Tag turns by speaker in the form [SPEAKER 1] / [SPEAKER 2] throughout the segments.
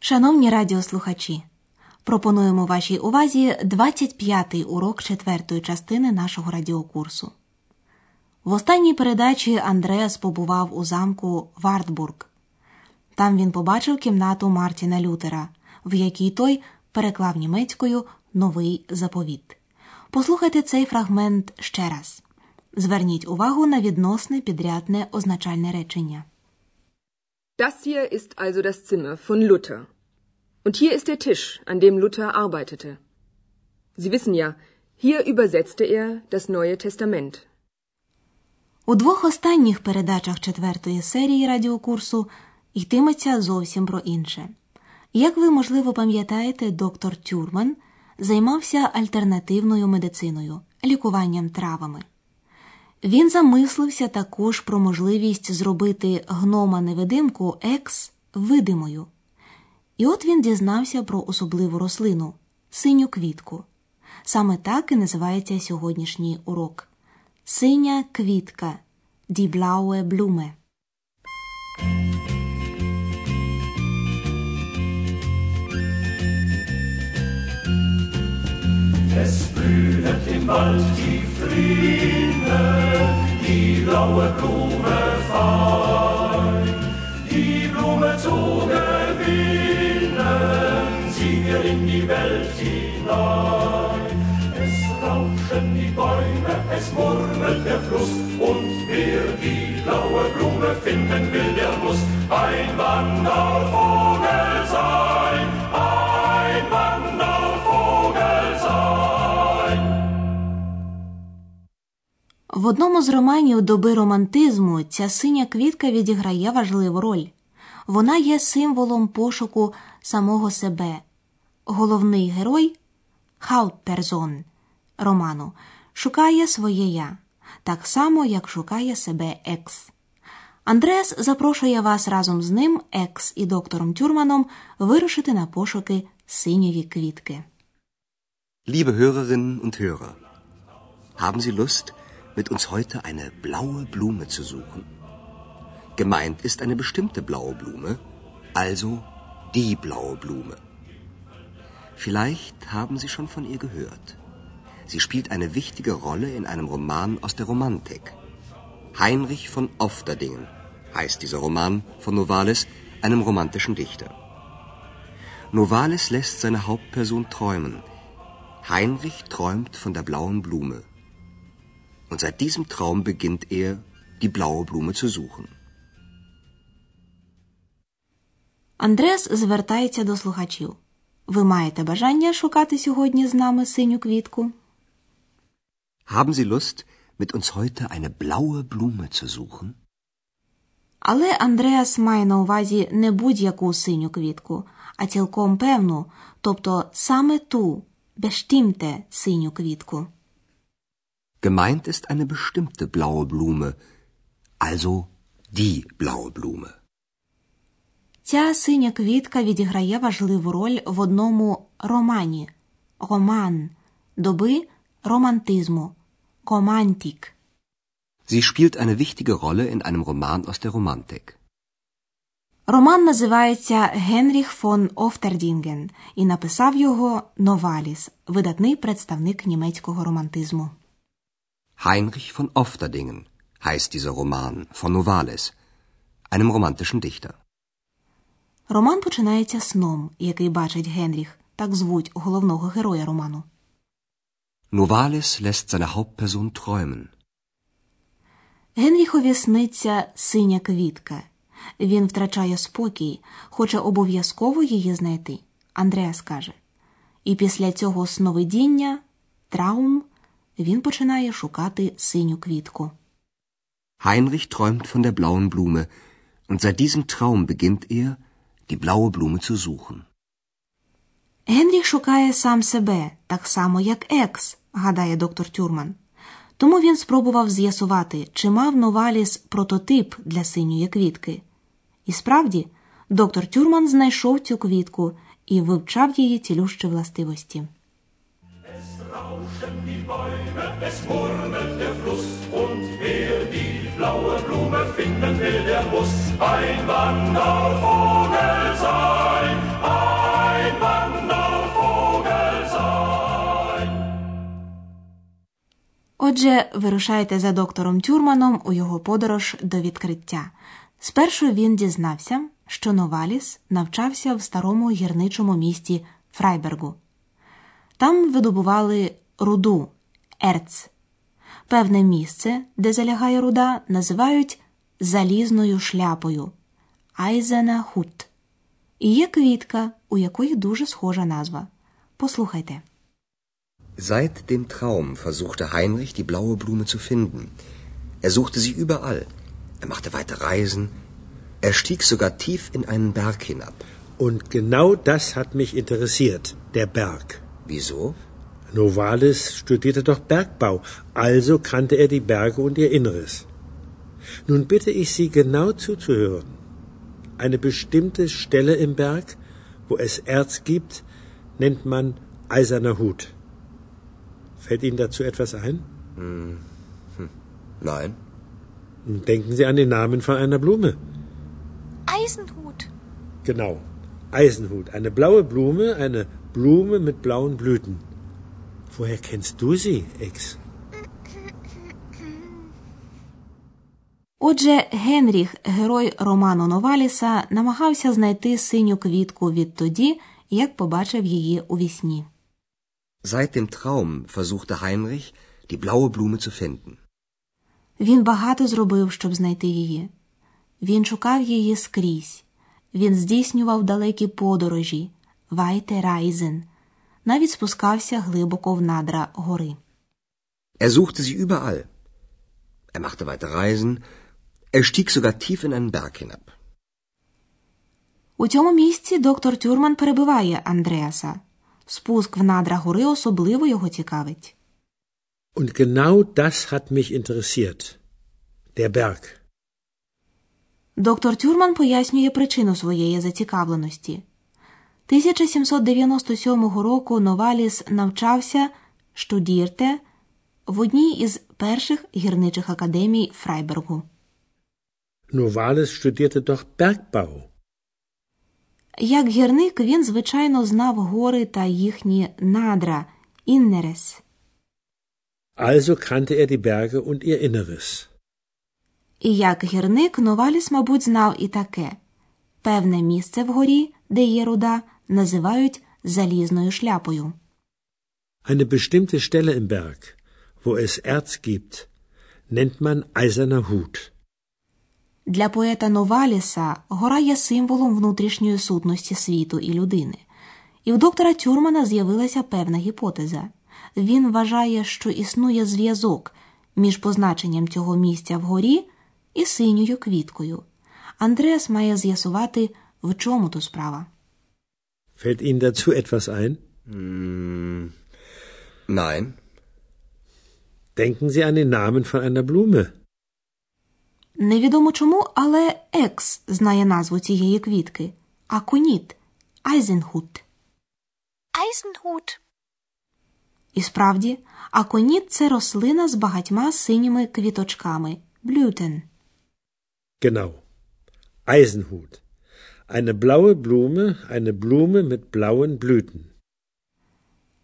[SPEAKER 1] Шановні радіослухачі, пропонуємо вашій увазі 25-й урок четвертої частини нашого радіокурсу. В останній передачі Андреас побував у замку Вартбург. Там він побачив кімнату Мартіна Лютера, в якій той переклав німецькою новий заповіт. Послухайте цей фрагмент ще раз. Зверніть увагу на відносне підрядне означальне речення.
[SPEAKER 2] Das hier ist also das Zimmer von Luther. Und hier ist der Tisch, an dem Luther arbeitete. Sie wissen ja, hier übersetzte er das Neue Testament.
[SPEAKER 1] У двох останніх передачах четвертої серії радіокурсу йтиметься зовсім про інше. Як ви, можливо, пам'ятаєте, доктор Тюрман займався альтернативною медициною, лікуванням травами. Він замислився також про можливість зробити гнома невидимку екс видимою. І от він дізнався про особливу рослину синю квітку. Саме так і називається сьогоднішній урок. Синя квітка Die Blume.
[SPEAKER 3] Es blühet im Wald die Fliene, die blaue Blume fein. Die Blume zu gewinnen, sie wir in die Welt hinein. Es rauschen die Bäume, es murmelt der Fluss, und wer die blaue Blume finden will, der muss ein Wandervogel
[SPEAKER 1] Одному з романів доби романтизму ця синя квітка відіграє важливу роль. Вона є символом пошуку самого себе. Головний герой Hauptperson роману шукає своє я, так само, як шукає себе екс. Андреас запрошує вас разом з ним, екс і доктором Тюрманом, вирушити на пошуки синьої квітки.
[SPEAKER 4] Liebe Hörerinnen und Hörer, haben Sie Lust, mit uns heute eine blaue Blume zu suchen? Gemeint ist eine bestimmte blaue Blume, also die blaue Blume. Vielleicht haben Sie schon von ihr gehört. Sie spielt eine wichtige Rolle in einem Roman aus der Romantik. Heinrich von Ofterdingen heißt dieser Roman von Novalis, einem romantischen Dichter. Novalis lässt seine Hauptperson träumen. Heinrich träumt von der blauen Blume. Und seit diesem Traum beginnt er, die blaue Blume zu suchen.
[SPEAKER 1] Андреас звертається до слухачів. Ви маєте бажання шукати сьогодні з нами синю квітку?
[SPEAKER 4] Haben Sie Lust, mit uns heute eine blaue Blume zu suchen?
[SPEAKER 1] Але Андреас має на увазі не будь-яку синю квітку, а цілком певну, тобто саме ту, бештімте синю квітку.
[SPEAKER 4] Gemeint ist eine bestimmte blaue Blume, also die blaue Blume.
[SPEAKER 1] Ця синя квітка відіграє важливу роль в одному романі роман доби романтизму Romantik.
[SPEAKER 4] Sie spielt eine wichtige Rolle in einem Roman aus der Romantik.
[SPEAKER 1] Роман називається Генріх фон Офтердінген і написав його Новаліс, видатний представник німецького романтизму.
[SPEAKER 4] Heinrich von Ofterdingen heißt dieser Roman von Novalis, einem romantischen Dichter.
[SPEAKER 1] Роман починається сном, який бачить Генріх, так звуть головного героя роману.
[SPEAKER 4] Novalis lässt seine Hauptperson träumen.
[SPEAKER 1] Генріхові сниться синя квітка. Він втрачає спокій, хоче обов'язково її знайти. Андреас каже. І після цього сновидіння, траум, він починає шукати синю квітку.
[SPEAKER 4] Heinrich träumt von der blauen Blume, und seit diesem Traum beginnt er, die blaue Blume zu suchen.
[SPEAKER 1] Генріх шукає сам себе, так само як екс, гадає доктор Тюрман. Тому він спробував з'ясувати, чи мав Новаліс прототип для синьої квітки. І справді, доктор Тюрман знайшов цю квітку і вивчав її цілющі властивості.
[SPEAKER 3] Bäume, es murmelt der Fluss und wer die blaue Blume finden will, der muss ein Wandervogel sein, ein Wandervogel sein.
[SPEAKER 1] Отже, вирушайте за доктором Тюрманом у його подорож до відкриття. Спершу він дізнався, що Новаліс навчався в старому гірничому місті Фрайбергу. Там видобували руду. ерц. Певне місце, де залягає руда, називають залізною шляпою Айзена Хут. І є квітка, у якої дуже схожа назва. Послухайте.
[SPEAKER 4] Seit dem Traum versuchte Heinrich, die blaue Blume zu finden. Er suchte sie überall. Er machte weite Reisen. Er stieg sogar tief in einen Berg hinab.
[SPEAKER 5] Und genau das hat mich interessiert, der Berg.
[SPEAKER 4] Wieso?
[SPEAKER 5] Novalis studierte doch Bergbau, also kannte er die Berge und ihr Inneres. Nun bitte ich Sie genau zuzuhören. Eine bestimmte Stelle im Berg, wo es Erz gibt, nennt man eiserner Hut. Fällt Ihnen dazu etwas ein?
[SPEAKER 4] Nein.
[SPEAKER 5] Denken Sie an den Namen von einer Blume.
[SPEAKER 6] Eisenhut.
[SPEAKER 5] Genau. Eisenhut. Eine blaue Blume, eine Blume mit blauen Blüten. Woher kennst du sie, Ex?
[SPEAKER 1] Отже, Генріх, герой роману Новаліса, намагався знайти синю квітку відтоді, як побачив її у вісні.
[SPEAKER 4] Seit dem Traum versuchte Heinrich, die blaue Blume zu finden.
[SPEAKER 1] Він багато зробив, щоб знайти її. Він шукав її скрізь. Він здійснював далекі подорожі, вайте райзен, навіть спускався глибоко в надра гори.
[SPEAKER 4] Er suchte sie überall. Er machte weite Reisen. Er stieg sogar tief in einen Berg hinab.
[SPEAKER 1] У цьому місці доктор Тюрман перебиває Андреаса. Спуск в надра гори особливо його цікавить.
[SPEAKER 5] Und genau das hat mich interessiert. Der Berg.
[SPEAKER 1] Доктор Тюрман пояснює причину своєї зацікавленості. 1797 року Новаліс навчався штудірте в одній із перших гірничих академій Фрайбергу.
[SPEAKER 5] Novalis studierte doch Bergbau.
[SPEAKER 1] Як гірник він, звичайно, знав гори та їхні надра іннерес.
[SPEAKER 5] Also kannte er die Berge und ihr Inneres.
[SPEAKER 1] І як гірник Новаліс, мабуть, знав і таке. Певне місце вгорі, де є руда, називають залізною шляпою.
[SPEAKER 5] Eine bestimmte Stelle im Berg, wo es Erz gibt, nennt man eiserner Hut.
[SPEAKER 1] Для поета Новаліса гора є символом внутрішньої сутності світу і людини. І в доктора Тюрмана з'явилася певна гіпотеза. Він вважає, що існує зв'язок між позначенням цього місця вгорі і синьою квіткою. Андреас має з'ясувати, в чому то справа.
[SPEAKER 5] Fällt Ihnen dazu etwas ein?
[SPEAKER 4] Nein.
[SPEAKER 5] Denken Sie an den Namen von einer Blume.
[SPEAKER 1] Невідомо чому, але Екс знає назву цієї квітки аконіт Айзенхут.
[SPEAKER 6] Eisenhut.
[SPEAKER 1] І справді, аконіт це рослина з багатьма синіми квіточками блютен.
[SPEAKER 5] Genau. Eisenhut. Eine blaue Blume, eine Blume mit blauen Blüten.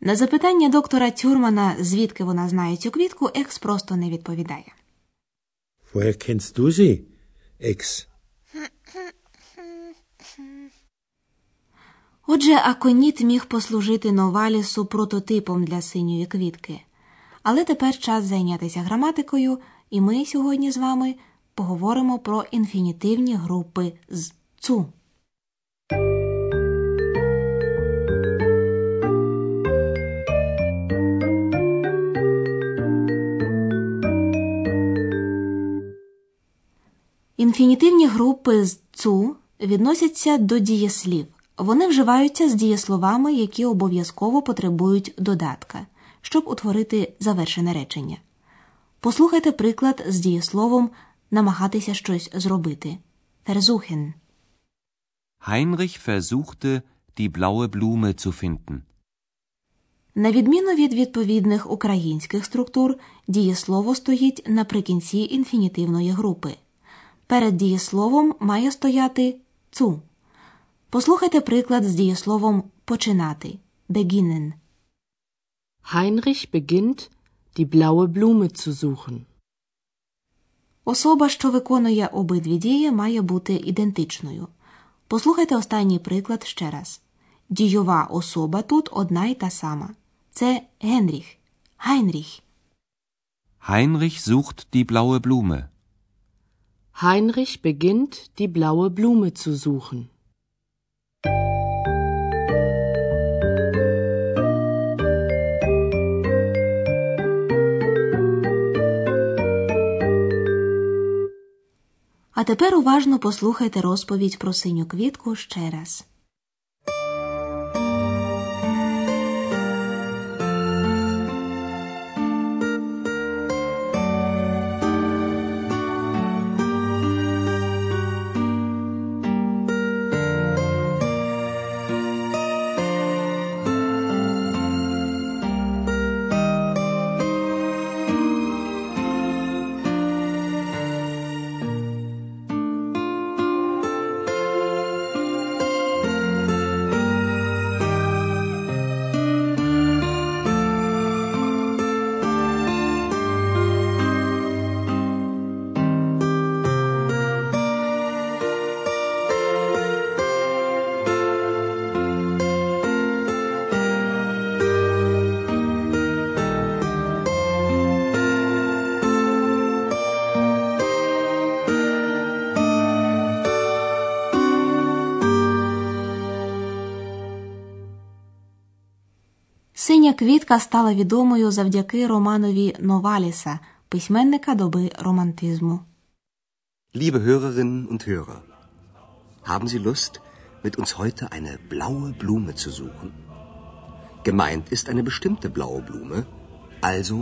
[SPEAKER 1] На запитання доктора Тюрмана, звідки вона знає цю квітку, Екс просто не відповідає.
[SPEAKER 5] Woher kennst du sie, Ex?
[SPEAKER 1] Отже, аконіт міг послужити Новалісу прототипом для синьої квітки. Але тепер час зайнятися граматикою, і ми сьогодні з вами поговоримо про інфінітивні групи з цу. Інфінітивні групи з цу відносяться до дієслів. Вони вживаються з дієсловами, які обов'язково потребують додатка, щоб утворити завершене речення. Послухайте приклад з дієсловом намагатися щось зробити. Versuchen.
[SPEAKER 7] Heinrich versuchte, die blaue Blume zu finden.
[SPEAKER 1] На відміну від відповідних українських структур, дієслово стоїть наприкінці інфінітивної групи. Перед дієсловом має стояти цу. Послухайте приклад з дієсловом починати beginnen.
[SPEAKER 8] Heinrich beginnt, die blaue Blume zu suchen.
[SPEAKER 1] Особа, що виконує обидві дії, має бути ідентичною. Послухайте останній приклад ще раз. Дійова особа тут одна й та сама. Це Генріх. Гайнріх.
[SPEAKER 7] Heinrich sucht die blaue Blume.
[SPEAKER 8] Heinrich beginnt, die blaue Blume zu suchen.
[SPEAKER 1] А тепер уважно послухайте розповідь про синю квітку ще раз. Синя квітка стала відомою завдяки романові Новаліса, письменника доби романтизму.
[SPEAKER 4] Liebe Hörerinnen und Hörer, haben Sie Lust, mit uns heute eine blaue Blume zu suchen? Gemeint ist eine bestimmte blaue Blume, also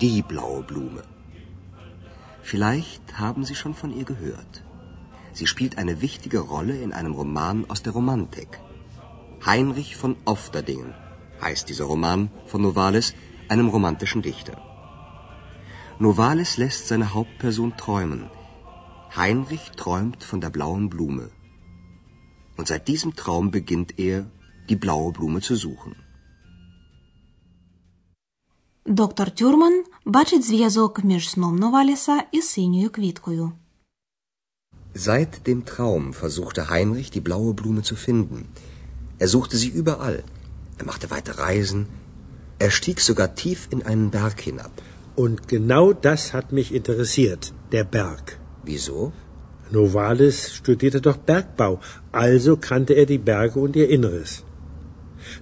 [SPEAKER 4] die blaue Blume. Vielleicht haben Sie schon von ihr gehört. Sie spielt eine wichtige Rolle in einem Roman aus der Romantik. Heinrich von Ofterdingen heißt dieser Roman von Novalis, einem romantischen Dichter. Novalis lässt seine Hauptperson träumen. Heinrich träumt von der blauen Blume. Und seit diesem Traum beginnt er, die blaue Blume zu suchen.
[SPEAKER 1] Доктор Тюрман бачить зв'язок між сном Новаліса і синьою квіткою.
[SPEAKER 4] Seit dem Traum versuchte Heinrich, die blaue Blume zu finden. Er suchte sie überall. er machte weite Reisen. Er stieg sogar tief in einen Berg hinab.
[SPEAKER 5] Und genau das hat mich interessiert, der Berg.
[SPEAKER 4] Wieso?
[SPEAKER 5] Novalis studierte doch Bergbau, also kannte er die Berge und ihr Inneres.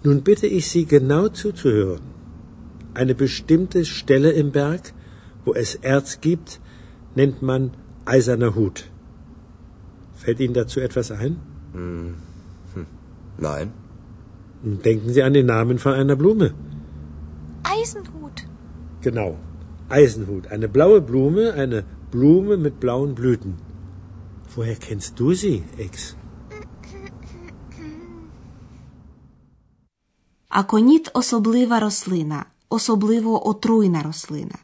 [SPEAKER 5] Nun bitte ich Sie genau zuzuhören. Eine bestimmte Stelle im Berg, wo es Erz gibt, nennt man eiserner Hut. Fällt Ihnen dazu etwas ein?
[SPEAKER 4] Nein.
[SPEAKER 5] Denken Sie an den Namen von einer Blume.
[SPEAKER 6] Eisenhut.
[SPEAKER 5] Genau. Eisenhut. Eine blaue Blume, eine Blume mit blauen Blüten. Woher kennst du sie, Ex?
[SPEAKER 1] Аконіт особлива рослина, особливо отруйна рослина.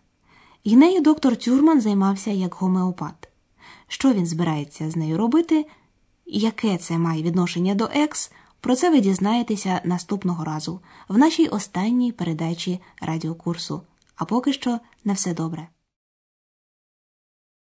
[SPEAKER 1] І нею доктор Тюрман займався як гомеопат. Що він збирається з нею робити, яке це має відношення до екс, про це ви дізнаєтеся наступного разу в нашій останній передачі радіокурсу. А поки що на все добре.